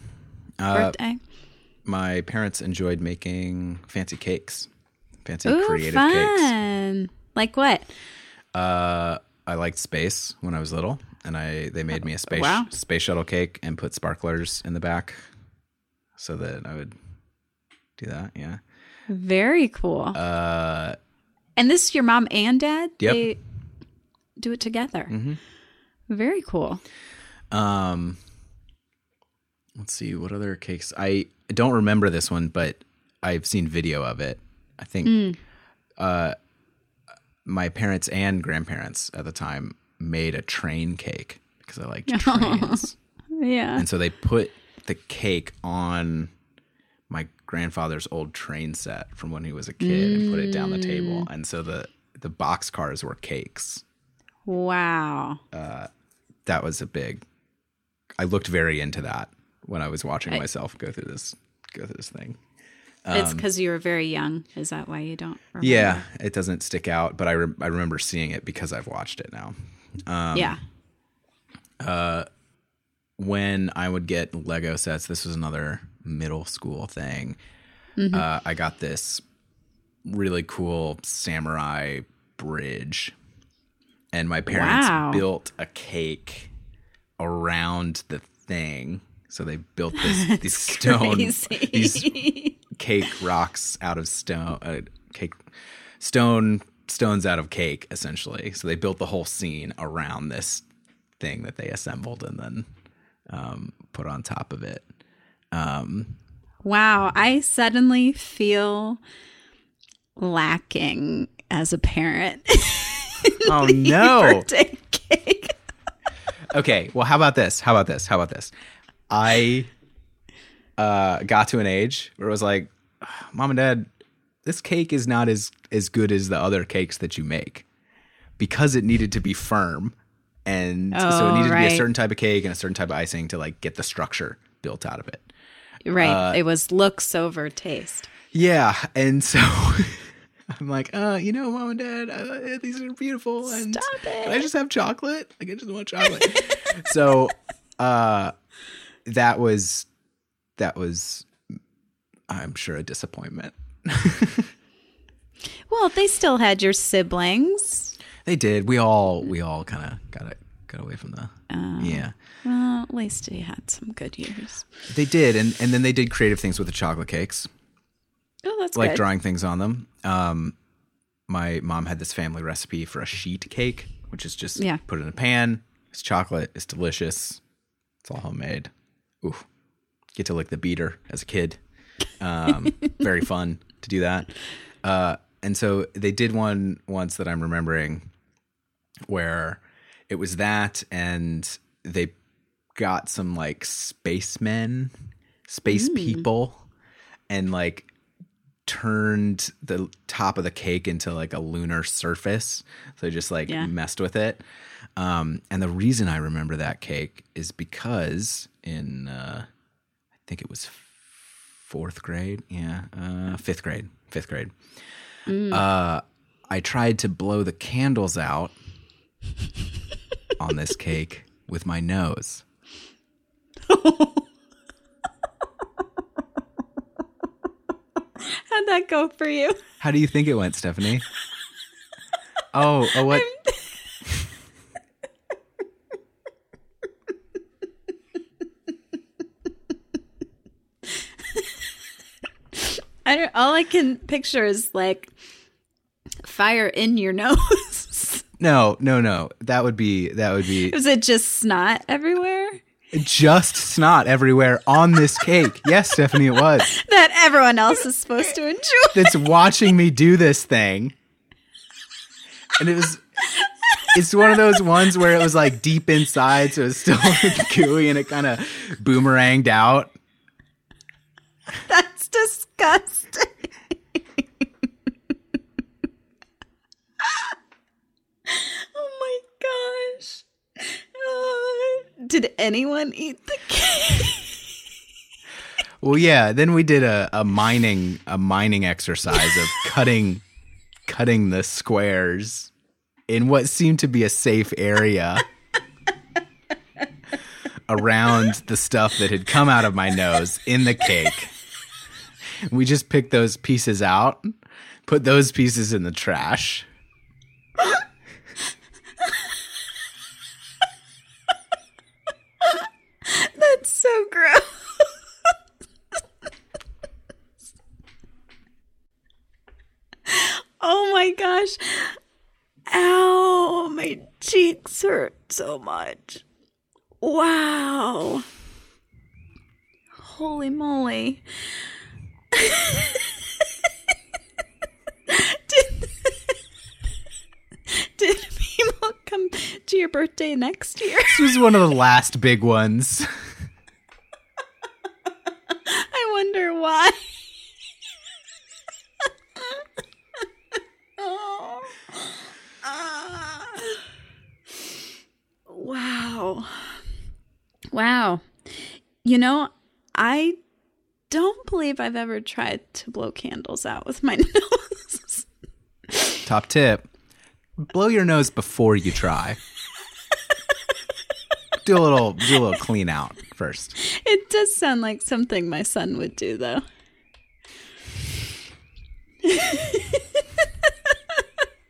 [SPEAKER 2] Uh,
[SPEAKER 1] Birthday?
[SPEAKER 2] my parents enjoyed making fancy cakes, fancy
[SPEAKER 1] Ooh,
[SPEAKER 2] creative cakes.
[SPEAKER 1] fun. Like what?
[SPEAKER 2] Uh, I liked space when I was little, and I they made me a space
[SPEAKER 1] Wow.
[SPEAKER 2] space shuttle cake and put sparklers in the back, so that I would do that. Yeah.
[SPEAKER 1] Very cool.
[SPEAKER 2] Uh,
[SPEAKER 1] and this is your mom and dad?
[SPEAKER 2] Yep.
[SPEAKER 1] They do it together.
[SPEAKER 2] Mhm.
[SPEAKER 1] Very cool.
[SPEAKER 2] Um, let's see what other cakes. I don't remember this one, but I've seen video of it. I think uh, my parents and grandparents at the time made a train cake because I liked trains,
[SPEAKER 1] Yeah.
[SPEAKER 2] and so they put the cake on my grandfather's old train set from when he was a kid and put it down the table, mm. and so the the box cars were cakes.
[SPEAKER 1] Wow.
[SPEAKER 2] Uh, that was a big I looked very into that when I was watching myself go through this go through this thing.
[SPEAKER 1] It's because you were very young. Is that why you don't remember?
[SPEAKER 2] Um, Yeah, it doesn't stick out, but I re- I remember seeing it because I've watched it now. Um,
[SPEAKER 1] yeah.
[SPEAKER 2] When I would get Lego sets, this was another middle school thing. Uh, I got this really cool samurai bridge, and my parents
[SPEAKER 1] Wow.
[SPEAKER 2] built a cake around the thing. So they built this these stone these
[SPEAKER 1] Crazy.
[SPEAKER 2] cake rocks out of stone uh, cake stone stones out of cake essentially so they built the whole scene around this thing that they assembled and then um, put on top of it
[SPEAKER 1] wow. I suddenly feel lacking as a parent.
[SPEAKER 2] oh no
[SPEAKER 1] cake.
[SPEAKER 2] okay well how about this how about this how about this i uh, got to an age where it was like mom and dad this cake is not as as good as the other cakes that you make because it needed to be firm and so it
[SPEAKER 1] Oh,
[SPEAKER 2] needed to be a certain type of cake and a certain type of icing to like get the structure built out of it
[SPEAKER 1] Right.
[SPEAKER 2] Uh,
[SPEAKER 1] it was looks over taste.
[SPEAKER 2] yeah and so i'm like uh you know mom and dad uh, these are beautiful and
[SPEAKER 1] Stop it.
[SPEAKER 2] can i just have chocolate like i just want chocolate so uh that was that was i'm sure a disappointment
[SPEAKER 1] Well, they still had your siblings.
[SPEAKER 2] they did we all we all kind of got it got away from the
[SPEAKER 1] Oh.
[SPEAKER 2] yeah
[SPEAKER 1] Well, at least you had some good years.
[SPEAKER 2] they did and and then they did creative things with the chocolate cakes
[SPEAKER 1] Oh, that's
[SPEAKER 2] like
[SPEAKER 1] good.
[SPEAKER 2] drawing things on them um my mom had this family recipe for a sheet cake which is just
[SPEAKER 1] Yeah.
[SPEAKER 2] put in a pan it's chocolate it's delicious it's all homemade ooh get to lick the beater as a kid um very fun to do that uh and so they did one once that I'm remembering where it was that and they got some like spacemen, space people and like turned the top of the cake into like a lunar surface. So they just like
[SPEAKER 1] Yeah.
[SPEAKER 2] messed with it. Um, and the reason I remember that cake is because in uh, think it was fourth grade, yeah, uh, fifth grade, fifth grade. Uh, I tried to blow the candles out on this cake with my nose.
[SPEAKER 1] How'd that go for you?
[SPEAKER 2] How do you think it went, Stephanie? Oh, oh, what?
[SPEAKER 1] I don't. All I can picture is like fire in your nose.
[SPEAKER 2] No, no, no. That would be that would be
[SPEAKER 1] Was it just snot everywhere?
[SPEAKER 2] just snot everywhere on this cake. Yes, Stephanie, it was.
[SPEAKER 1] That everyone else is supposed to enjoy.
[SPEAKER 2] That's watching me do this thing, and it was. It's one of those ones where it was like deep inside, so it's still gooey, and it kind of boomeranged out.
[SPEAKER 1] That's disgusting. oh my gosh. Uh, did anyone eat the cake?
[SPEAKER 2] Well, yeah. Then we did a, a mining a mining exercise of cutting cutting the squares in what seemed to be a safe area around the stuff that had come out of my nose in the cake. We just picked those pieces out, put those pieces in the trash.
[SPEAKER 1] That's so gross. oh my gosh. Ow, my cheeks hurt so much. Wow. Holy moly. did, did people come to your birthday next year?
[SPEAKER 2] This was one of the last big ones.
[SPEAKER 1] I wonder why. oh. Wow. Wow. You know, I don't believe I've ever tried to blow candles out with my nose.
[SPEAKER 2] Top tip: blow your nose before you try. do a little do a little clean out first.
[SPEAKER 1] It does sound like something my son would do, though.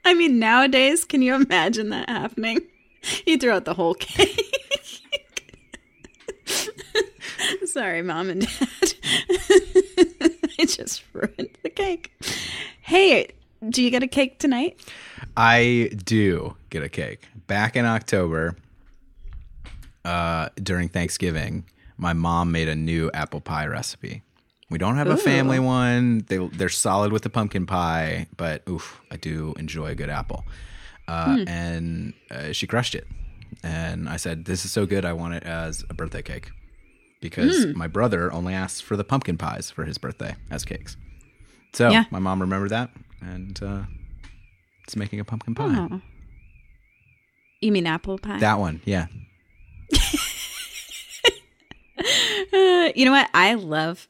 [SPEAKER 1] I mean, nowadays, can you imagine that happening? He threw out the whole cake. Sorry, mom and dad. I just ruined the cake. Hey, do you get a cake tonight?
[SPEAKER 2] I do get a cake. Back in October, uh, during Thanksgiving, my mom made a new apple pie recipe. We don't have a family one. They they're solid with the pumpkin pie, but oof, I do enjoy a good apple. Uh, And uh, she crushed it. And I said, "This is so good. I want it as a birthday cake." Because my brother only asks for the pumpkin pies for his birthday as cakes. So
[SPEAKER 1] Yeah.
[SPEAKER 2] my mom remembered that, and uh, it's making a pumpkin pie.
[SPEAKER 1] Oh. You mean apple pie?
[SPEAKER 2] That one, yeah.
[SPEAKER 1] Uh, you know what? I love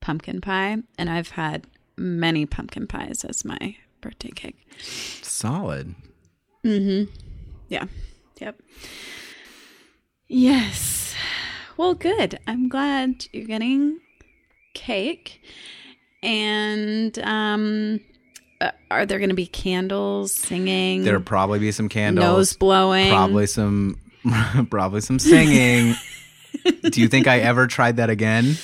[SPEAKER 1] pumpkin pie, and I've had many pumpkin pies as my birthday cake.
[SPEAKER 2] Solid. Mm hmm.
[SPEAKER 1] Yeah. Yep. Yes. Well, good. I'm glad you're getting cake. And um uh, are there going to be candles, singing,
[SPEAKER 2] There'll probably be some candles.
[SPEAKER 1] nose blowing?
[SPEAKER 2] Probably some probably some singing. Do you think I ever tried that again?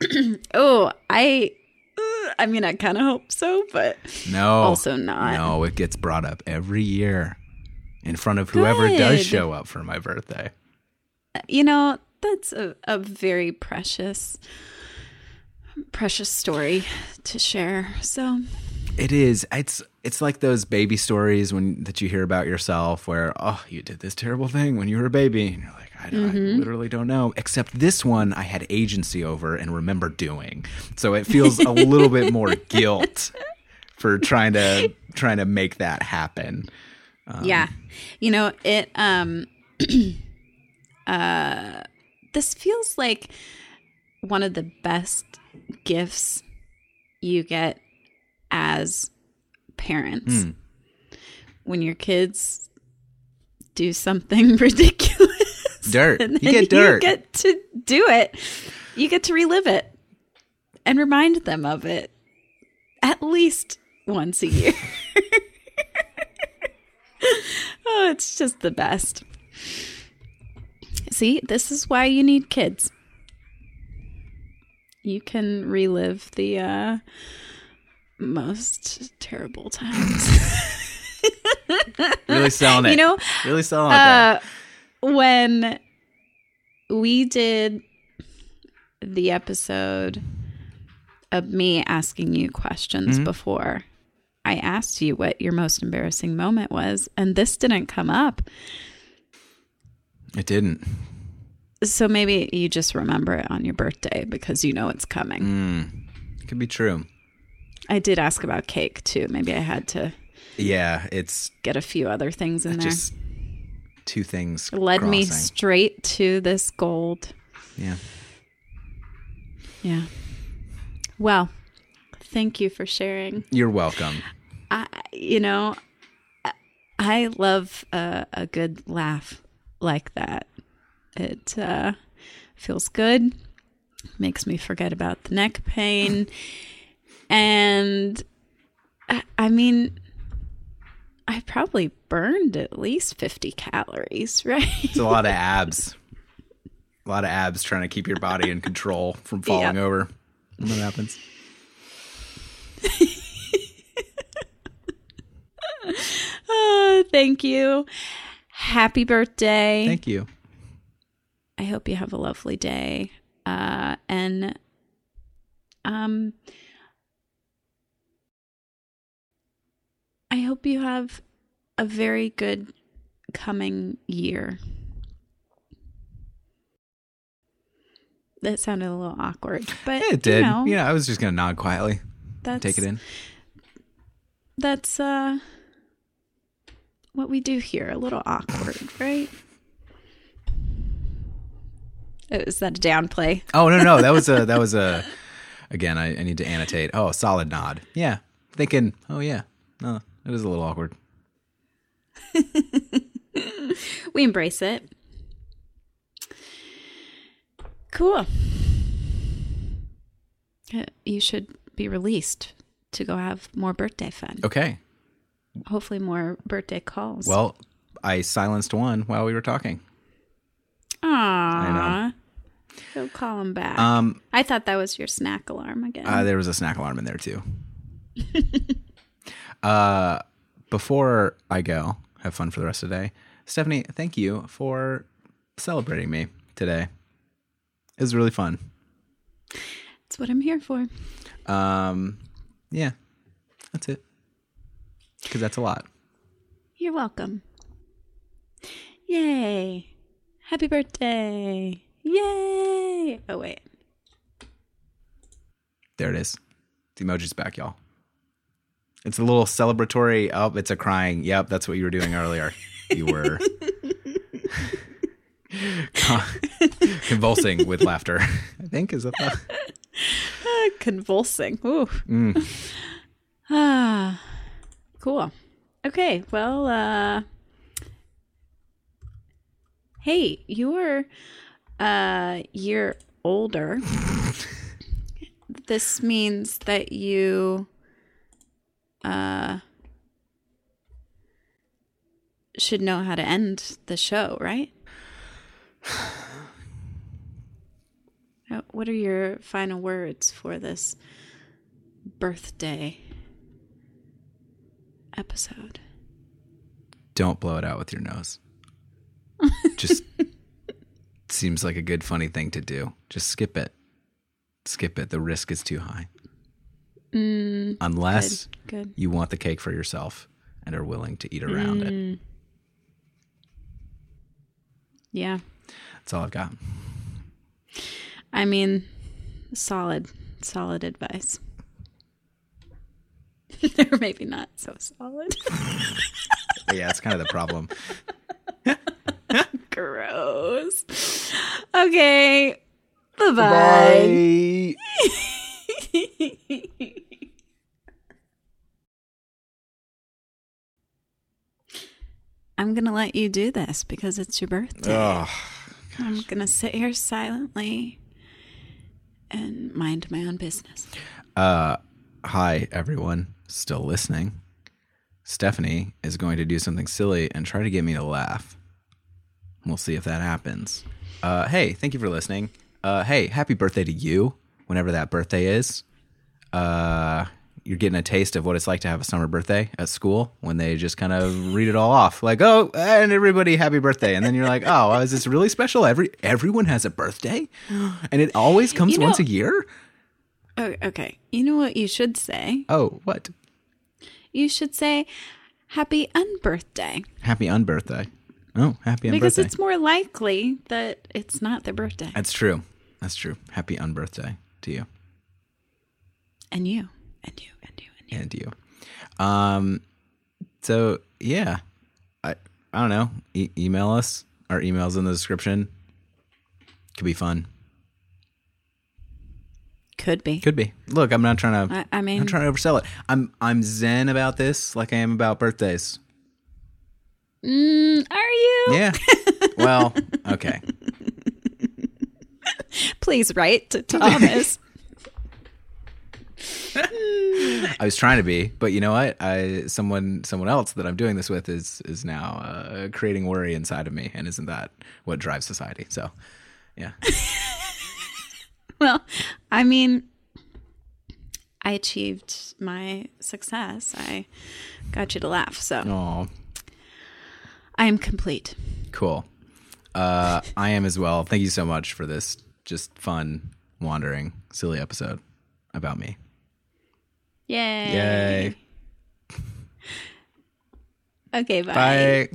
[SPEAKER 1] Oh, I uh, I mean, I kind of hope so, but
[SPEAKER 2] No.
[SPEAKER 1] Also not.
[SPEAKER 2] No, it gets brought up every year in front of whoever does show up for my birthday.
[SPEAKER 1] you know, that's a, a very precious precious story to share. So,
[SPEAKER 2] It is. It's it's like those baby stories when that you hear about yourself, where oh, you did this terrible thing when you were a baby, and you're like, I, I literally don't know. Except this one, I had agency over and remember doing, so it feels a little bit more guilt for trying to trying to make that happen.
[SPEAKER 1] yeah. You know, it um uh this feels like one of the best gifts you get as parents. When your kids do something ridiculous.
[SPEAKER 2] Dirt.
[SPEAKER 1] and
[SPEAKER 2] You get dirt.
[SPEAKER 1] You get to do it. You get to relive it and remind them of it at least once a year. oh, it's just the best. See, this is why you need kids. You can relive the uh, most terrible times.
[SPEAKER 2] Really selling it.
[SPEAKER 1] You know,
[SPEAKER 2] really selling it.
[SPEAKER 1] uh, when we did the episode of me asking you questions
[SPEAKER 2] Mm-hmm.
[SPEAKER 1] before, I asked you what your most embarrassing moment was, and this didn't come up.
[SPEAKER 2] It didn't.
[SPEAKER 1] So maybe you just remember it on your birthday because you know it's coming.
[SPEAKER 2] Mm. It could be true.
[SPEAKER 1] I did ask about cake too. Maybe I had to
[SPEAKER 2] Yeah, it's
[SPEAKER 1] get a few other things in there.
[SPEAKER 2] just two things.
[SPEAKER 1] Led me straight to this gold.
[SPEAKER 2] Yeah.
[SPEAKER 1] Yeah. Well, thank you for sharing.
[SPEAKER 2] You're welcome.
[SPEAKER 1] I, you know, I- I love a, a good laugh like that. It uh, feels good, makes me forget about the neck pain. And I, I mean, I probably burned at least 50 calories, right?
[SPEAKER 2] It's a lot of abs. A lot of abs trying to keep your body in control from falling
[SPEAKER 1] Yeah.
[SPEAKER 2] over. When that happens.
[SPEAKER 1] Oh, thank you. Happy birthday.
[SPEAKER 2] Thank you.
[SPEAKER 1] I hope you have a lovely day. Uh, and um, I hope you have a very good coming year. That sounded a little awkward, but
[SPEAKER 2] It did.
[SPEAKER 1] You know,
[SPEAKER 2] yeah, I was just gonna nod quietly,
[SPEAKER 1] that's,
[SPEAKER 2] take it in.
[SPEAKER 1] That's uh, what we do here. A little awkward, right? Oh, Is that a downplay?
[SPEAKER 2] Oh no, no, that was a that was a. Again, I, I need to annotate. Oh, solid nod. Yeah, thinking. Oh yeah, no, it was a little awkward.
[SPEAKER 1] We embrace it. Cool. Uh, You should be released to go have more birthday fun.
[SPEAKER 2] Okay.
[SPEAKER 1] Hopefully, more birthday calls.
[SPEAKER 2] Well, I silenced one while we were talking.
[SPEAKER 1] Aww. Go call him back.
[SPEAKER 2] Um,
[SPEAKER 1] I thought that was your snack alarm again.
[SPEAKER 2] Uh, there was a snack alarm in there too. uh, before I go, have fun for the rest of the day. Stephanie, thank you for celebrating me today. It was really fun.
[SPEAKER 1] That's what I'm here for.
[SPEAKER 2] Um, yeah, that's it. Because that's a lot.
[SPEAKER 1] You're welcome. Yay. Happy birthday. Yay. Oh, wait.
[SPEAKER 2] There it is. The emoji's back, y'all. It's a little celebratory. Oh, it's a crying. Yep, that's what you were doing earlier. You were convulsing with laughter. I think is that the
[SPEAKER 1] Ah, convulsing. Ooh.
[SPEAKER 2] Mm.
[SPEAKER 1] Ah, cool. Okay. Well, uh, hey, you're a year older. this means that you, uh, should know how to end the show, right? What are your final words for this birthday episode?
[SPEAKER 2] don't blow it out with your nose. Just seems like a good funny thing to do. Just skip it. Skip it. The risk is too high. Mm, unless
[SPEAKER 1] Good.
[SPEAKER 2] you want the cake for yourself and are willing to eat around it. Mm.
[SPEAKER 1] Yeah.
[SPEAKER 2] That's all I've got.
[SPEAKER 1] I mean, solid, solid advice. or maybe not so solid.
[SPEAKER 2] Yeah, it's kind of the problem.
[SPEAKER 1] Gross. Okay. Bye-bye. I'm going to let you do this because it's your birthday.
[SPEAKER 2] Oh,
[SPEAKER 1] I'm going to sit here silently and mind my own business.
[SPEAKER 2] uh, hi everyone, still listening. Stephanie is going to do something silly and try to get me to laugh. We'll see if that happens. Uh, hey, thank you for listening. Uh, hey, happy birthday to you, whenever that birthday is. Uh, you're getting a taste of what it's like to have a summer birthday at school when they just kind of read it all off, like, "Oh, and everybody, happy birthday!" And then you're like, "Oh, is this really special? Every everyone has a birthday, and it always comes
[SPEAKER 1] You know-
[SPEAKER 2] once a year."
[SPEAKER 1] Oh, okay. You know what you should say?
[SPEAKER 2] Oh, what?
[SPEAKER 1] You should say happy unbirthday
[SPEAKER 2] Happy unbirthday. Oh, happy unbirthday.
[SPEAKER 1] because it's more likely that it's not their birthday.
[SPEAKER 2] That's true. That's true. Happy unbirthday to you
[SPEAKER 1] And you, and you, and you, and you.
[SPEAKER 2] and you. Um, so yeah, I I don't know. E- email us. Our email's in the description. Could be fun.
[SPEAKER 1] Could be.
[SPEAKER 2] Could be. Look, I'm not trying to.
[SPEAKER 1] I, I mean,
[SPEAKER 2] I'm trying to oversell it. I'm I'm zen about this, like I am about birthdays.
[SPEAKER 1] mm, are you?
[SPEAKER 2] Yeah. well, okay.
[SPEAKER 1] Please write to Thomas.
[SPEAKER 2] I was trying to be, but you know what? I someone someone else that I'm doing this with is is now uh, creating worry inside of me, and isn't that what drives society? So, yeah,
[SPEAKER 1] well, I mean, I achieved my success. I got you to laugh. So
[SPEAKER 2] oh,
[SPEAKER 1] I am complete.
[SPEAKER 2] cool. Uh, I am as well. Thank you so much for this just fun, wandering, silly episode about me.
[SPEAKER 1] Yay.
[SPEAKER 2] Yay!
[SPEAKER 1] Okay, bye.
[SPEAKER 2] Bye.